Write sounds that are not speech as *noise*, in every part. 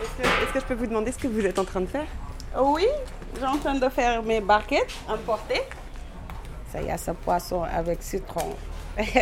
Est-ce que, je peux vous demander ce que vous êtes en train de faire? Oui, j'ai en train de faire mes barquettes emportées. Ça y a ce poisson avec citron. *laughs* Est-ce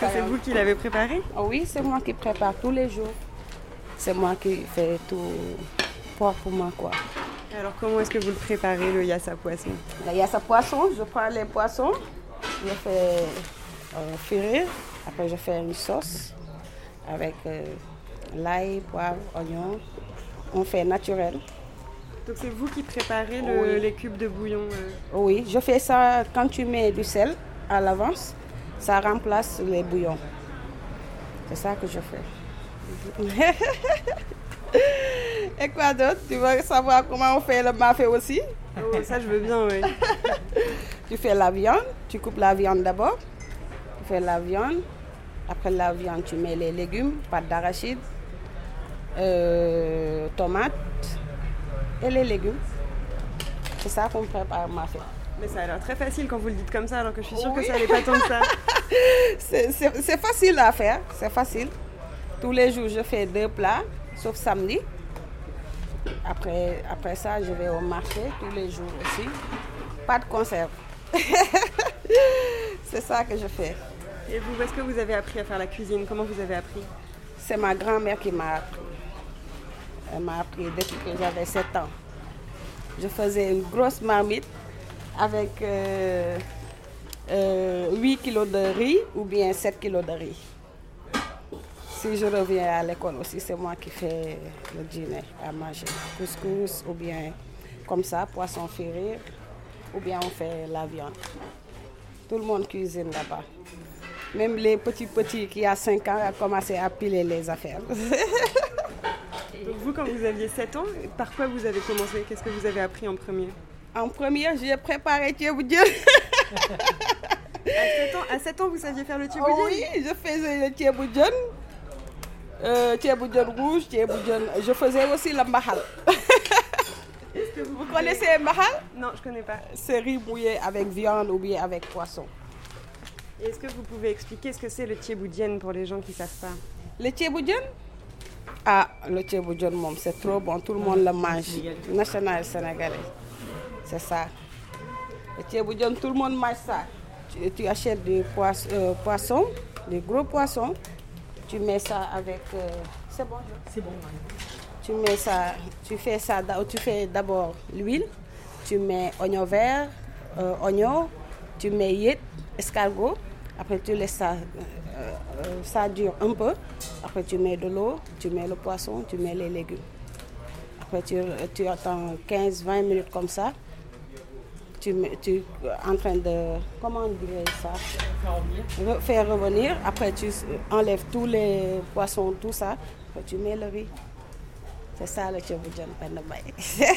que c'est vous qui l'avez préparé? Oui, c'est moi qui prépare tous les jours. C'est moi qui fais tout pour moi, quoi. Alors comment est-ce que vous le préparez, le yassa poisson? Le yassa poisson, je prends les poissons, je fais euh, frire, après je fais une sauce avec euh, l'ail, poivre, oignon. On fait naturel. Donc c'est vous qui préparez le- les cubes de bouillon euh? Oui, je fais ça quand tu mets du sel à l'avance, ça remplace les bouillons. C'est ça que je fais. *laughs* Et quoi d'autre? Tu veux savoir comment on fait le mafé aussi? Oh, ça je veux bien, oui. *laughs* Tu fais la viande, tu coupes la viande d'abord. Tu fais la viande. Après la viande, tu mets les légumes, pâte d'arachide, euh, tomates et les légumes. C'est ça qu'on prépare mafé. Mais ça a l'air très facile quand vous le dites comme ça, alors que je suis sûre Oui. que ça n'est pas tant que ça. *laughs* C'est facile à faire, c'est facile. Tous les jours, je fais deux plats, sauf samedi. Après, après ça, je vais au marché tous les jours aussi. Pas de conserve. *laughs* c'est ça que je fais. Et vous, où est-ce que vous avez appris à faire la cuisine? Comment vous avez appris? C'est ma grand-mère qui m'a appris. M'a appris depuis que j'avais 7 ans. Je faisais une grosse marmite avec euh, euh, 8 kilos de riz ou bien 7 kilos de riz. Si je reviens à l'école aussi, c'est moi qui fais le dîner à manger. Couscous ou bien comme ça, poisson frit ou bien on fait la viande. Tout le monde cuisine là-bas. Même les petits petits qui a 5 ans ont commencé à piler les affaires. *laughs* Donc vous, quand vous aviez 7 ans, par quoi vous avez commencé? Qu'est-ce que vous avez appris en premier? En première, j'ai préparé Dieu. à 7, ans, à 7 ans, vous saviez faire le Oh oui, je faisais le thieboudjon, euh, rouge, thieboudjon. Je faisais aussi le mahal. Vous connaissez le mahal? Non, je connais pas. C'est riz bouillé avec viande ou bien avec poisson. Est-ce que vous pouvez expliquer ce que c'est le thieboudienne pour les gens qui ne savent pas? Le thieboudjon Ah, le thieboudjon, mom, c'est trop bon. Tout le monde le mange. National sénégalais. C'est ça. Le thieboudjon, tout le monde mange ça. Tu, tu achètes du poisson, euh, poisson, des gros poissons. Tu mets ça avec. euh, c'est bon, C'est bon, Tu mets ça, tu fais ça, tu fais d'abord l'huile, tu mets oignon vert, euh, oignon, tu mets yet, escargot, après tu laisses ça, ça dure un peu, après tu mets de l'eau, tu mets le poisson, tu mets les légumes. Après tu, tu attends 15-20 minutes comme ça, tu, tu es en train de, comment on dirait ça? Re- Faire revenir, après tu enlèves tous les poissons, tout ça, après tu mets le riz. C'est ça le Mbaye. *laughs*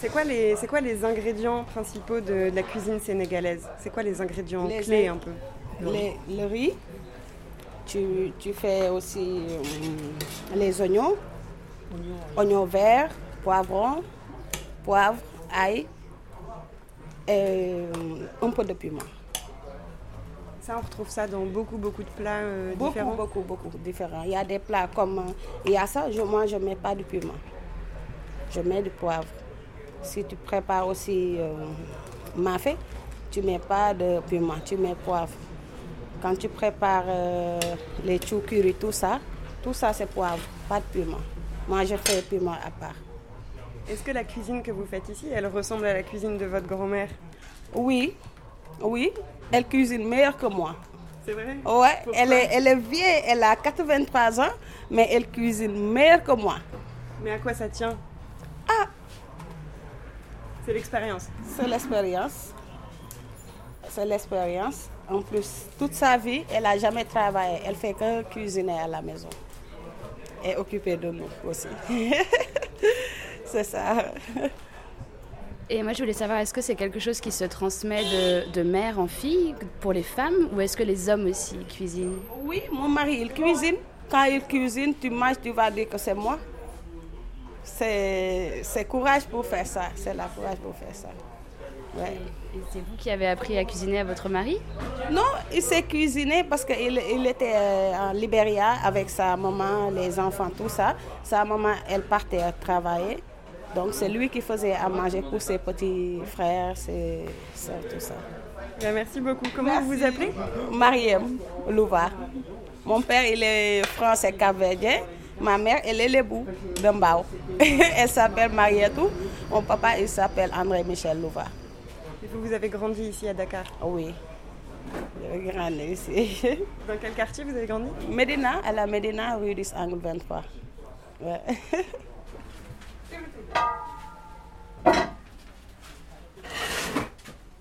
C'est quoi, les, c'est quoi les ingrédients principaux de, de la cuisine sénégalaise? C'est quoi les ingrédients Les clés un peu? Les- le riz, tu, tu fais aussi hum, les oignons, oignons verts, poivrons, poivre, ail et hum, un peu de piment. Ça, on retrouve ça dans beaucoup, beaucoup de plats euh, Beaucoup, différents. beaucoup, beaucoup différents. Il y a des plats comme, euh, il y a ça, je, moi je ne mets pas de piment. Je mets du poivre. Si tu prépares aussi euh, mafé, tu ne mets pas de piment, tu mets poivre. Quand tu prépares euh, les choukuri, tout ça, tout ça c'est poivre, pas de piment. Moi je fais piment à part. Est-ce que la cuisine que vous faites ici, elle ressemble à la cuisine de votre grand-mère? Oui, oui, elle cuisine meilleur que moi. C'est vrai? Ouais, Pourquoi? elle est, elle est vieille, elle a 83 ans, mais elle cuisine meilleur que moi. Mais à quoi ça tient? Ah, C'est l'expérience. c'est l'expérience. C'est l'expérience. En plus, toute sa vie, elle n'a jamais travaillé. Elle fait que cuisiner à la maison. Et occupée de nous aussi. *laughs* c'est ça. Et moi, je voulais savoir, est-ce que c'est quelque chose qui se transmet de, de mère en fille pour les femmes ou est-ce que les hommes aussi cuisinent? Oui, mon mari, il cuisine. Quand il cuisine, tu manges, tu vas dire que c'est moi. C'est c'est courage pour faire ça. C'est la courage pour faire ça. Ouais. Et c'est vous qui avez appris à cuisiner à votre mari? Non, il s'est cuisiné parce qu'il il était euh, en Libéria avec sa maman, les enfants, tout ça. Sa maman, elle partait travailler. Donc c'est lui qui faisait à manger pour ses petits frères, ses soeurs, tout ça. Ben, merci beaucoup. Comment vous vous appelez? Mariem Louva. Mon père, il est français capverdien. Ma mère, elle est lébou de Mbao. *laughs* elle s'appelle Marietou. Mon papa, il s'appelle André Michel Louva. Vous, vous avez grandi ici à Dakar? Oui. J'ai grandi ici. *laughs* Dans quel quartier vous avez grandi? Médina, à la Médina, rue 10 Angle 23. Ouais. *laughs*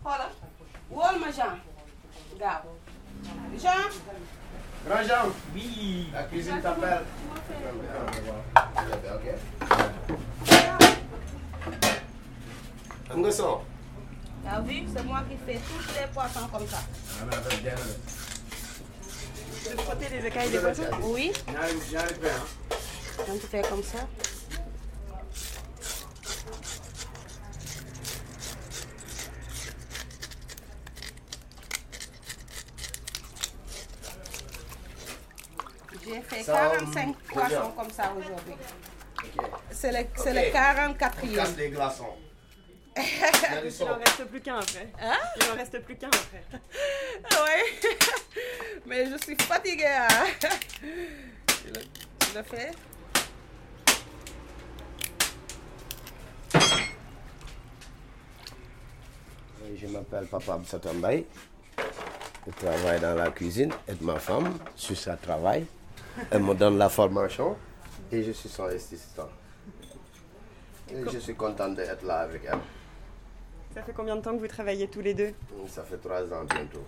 Voilà. Wol ma Jean. Gaaw. Jean. Grand Jean Oui La cuisine t'appelle. Ok. Son T'as vu, c'est moi qui fais tous les poissons comme ça. De frotter les écailles des poissons? Oui, donc tu fais comme ça. J'ai fait Ça, 45 hum, poissons comme ça aujourd'hui. C'est le, c'est Ok. le On 44e. casse les glaçons. Il son. en reste plus qu'un après. Hein? Il en reste plus qu'un après. Oui, *laughs* mais je suis fatiguée. hein. Je le, je le fais. Je m'appelle Papa Absata Mbaye. Je travaille dans la cuisine, aide ma femme sur sa travail. Elle me donne la formation et je suis son assistant. Et je suis content d'être là avec elle. Ça fait combien de temps que vous travaillez tous les deux Ça fait trois ans bientôt.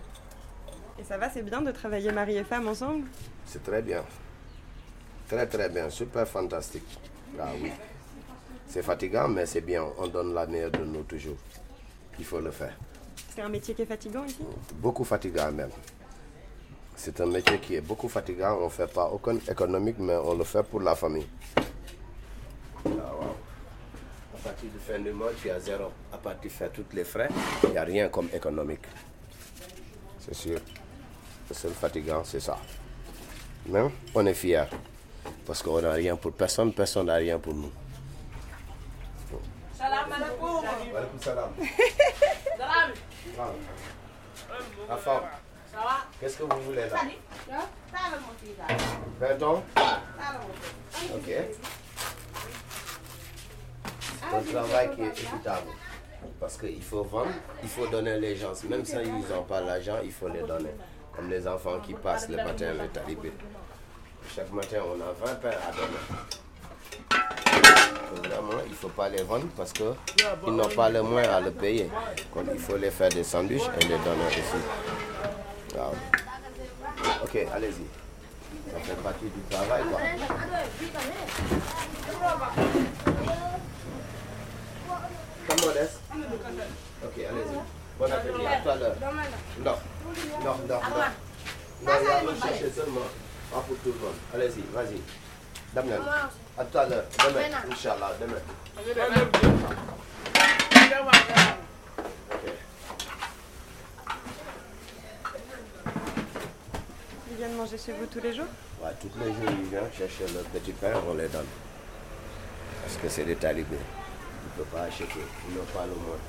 Et ça va, c'est bien de travailler mari et femme ensemble C'est très bien. Très très bien, super fantastique. Ah oui. C'est fatigant, mais c'est bien. On donne la meilleure de nous toujours. Il faut le faire. C'est un métier qui est fatigant ici Beaucoup fatigant même. C'est un métier qui est beaucoup fatigant. On ne fait pas aucun économique, mais on le fait pour la famille. À partir du fin du mois, tu as zéro. À partir de faire tous les frais, il n'y a rien comme économique. C'est sûr. Le seul fatigant, c'est ça. Mais on est fiers. Parce qu'on n'a rien pour personne, personne n'a rien pour nous. Salam alaikum. Salam. Salam. La femme, Ça va? qu'est-ce que vous voulez là? Allez. Salam, mon fils, là. 20 ans Salam, mon fils. Ok. C'est un travail qui est équitable. Parce qu'il faut vendre, il faut donner les gens. Même si ils n'ont pas l'argent, il faut les donner. Comme les enfants qui passent le matin, les talibés. Chaque matin, on a 20 pains à donner. Vraiment, il ne faut pas les vendre parce qu'ils n'ont pas le moyen à le payer. Donc, il faut les faire des sandwichs et les donner aussi. Waaw. Ok, allez-y. Ça fait partie du travail. Quoi. Comme modeste. Ok, allez-y. Bon appétit. À tout à l'heure. Non. Non, non, non. Non, il va me chercher seulement. Pas pour tout le monde. Allez-y, vas-y. Damien. À tout à l'heure. Demain. Inch'Allah, demain. Ok. Ils viennent manger chez vous tous les jours? Ouais, tous les jours, ils viennent chercher leur petit pain, on les donne. Parce que c'est des talibés. Ne peuvent pas acheter, ils n'ont pas le moyen.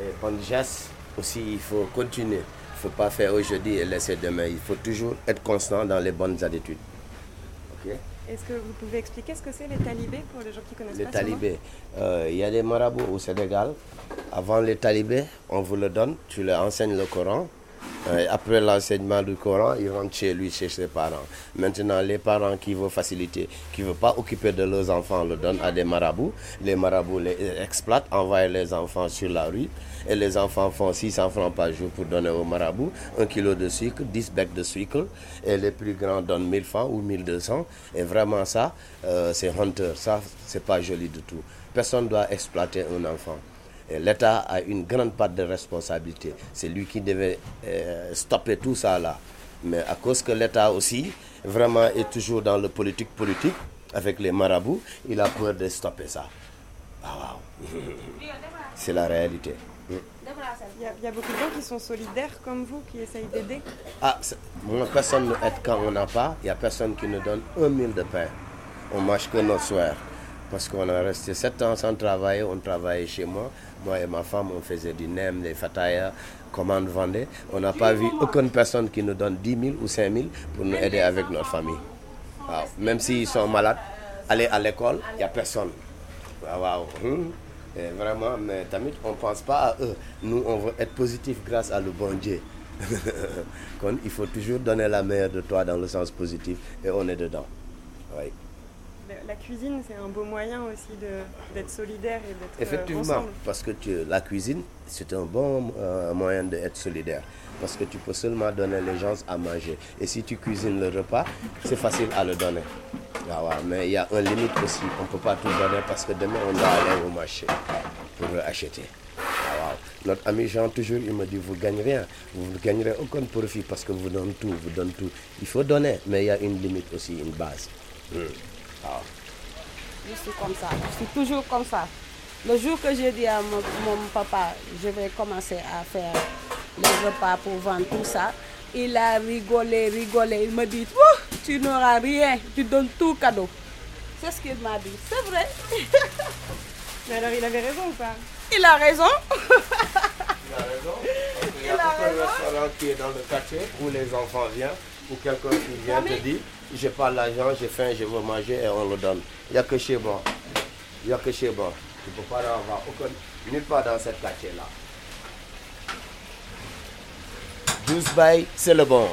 Et bonne geste, aussi, il faut continuer. Il ne faut pas faire aujourd'hui et laisser demain. Il faut toujours être constant dans les bonnes attitudes. Est-ce que vous pouvez expliquer ce que c'est les talibés pour les gens qui connaissent Les pas mot talibés. Euh, Il y a des marabouts au Sénégal. Avant les talibés, on vous le donne, tu leur enseignes le Coran. Euh, après l'enseignement du Coran, ils rentrent chez lui, chez ses parents. Maintenant, les parents qui veulent faciliter, qui ne veulent pas occuper de leurs enfants, le donnent à des marabouts. Les marabouts les exploitent, envoient les enfants sur la rue. Et les enfants font 600 francs par jour pour donner aux marabouts. Un kilo de sucre, 10 becs de sucre. Et les plus grands donnent 1000 francs ou 1200. Et vraiment ça, euh, c'est honteux. Ça, c'est pas joli du tout. Personne ne doit exploiter un enfant. L'État a une grande part de responsabilité. C'est lui qui devait euh, stopper tout ça là. Mais à cause que l'État aussi, vraiment, est toujours dans le politique politique, avec les marabouts, il a peur de stopper ça. Ah, waaw. *laughs* C'est la réalité. Il y, a beaucoup de gens qui sont solidaires comme vous, qui essayent d'aider Ah, moi, personne ne aide quand on n'a pas. Il n'y a personne qui nous donne un mille de pain. On mange que notre soir. Parce qu'on a resté sept ans sans travailler. On travaillait chez moi. Moi et ma femme, on faisait du nem, des fatayas, commande vendait. On n'a pas vu aucune personne qui nous donne 10 000 ou 5 000 pour nous aider avec notre famille. Même s'ils sont malades, aller à l'école, il n'y a personne. Hum. vraiment, mais on ne pense pas à eux. Nous, on veut être positif grâce à le bon Dieu. *laughs* il faut toujours donner la meilleure de toi dans le sens positif et on est dedans. Oui. La cuisine, c'est un beau moyen aussi d'être solidaire et d'être euh, Effectivement, parce que la cuisine, c'est un bon euh, moyen d'être solidaire. Parce que tu peux seulement donner les gens à manger. Et si tu cuisines le repas, c'est facile à le donner. Ah mais il y a une limite aussi. On ne peut pas tout donner parce que demain, on doit aller au marché pour acheter. Ah Notre ami Jean, toujours, il me dit, vous ne gagnez rien. Vous ne gagnerez aucun profit parce que vous donnez tout, vous donnez tout. Il faut donner, mais il y a une limite aussi, une base. Hmm. Je suis comme ça. Je suis toujours comme ça. Le jour que j'ai dit à mon, papa, je vais commencer à faire les repas pour vendre tout ça, il a rigolé, rigolé. Il me dit, oh, tu n'auras rien, tu donnes tout cadeau. C'est ce qu'il m'a dit. C'est vrai. *laughs* Mais alors, il avait raison ou pas? Il a raison. il a raison? il y a un restaurant qui est dans le quartier où les enfants viennent, ou quelqu'un qui vient te dit, j'ai pas l'argent, j'ai faim, je veux manger et on le donne. Il n'y a que chez moi. Il n'y a que chez moi. Tu ne peux pas avoir aucun, nulle part dans cette quartier-là. 12 bails, c'est le bon.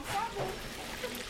Radio Monobloc.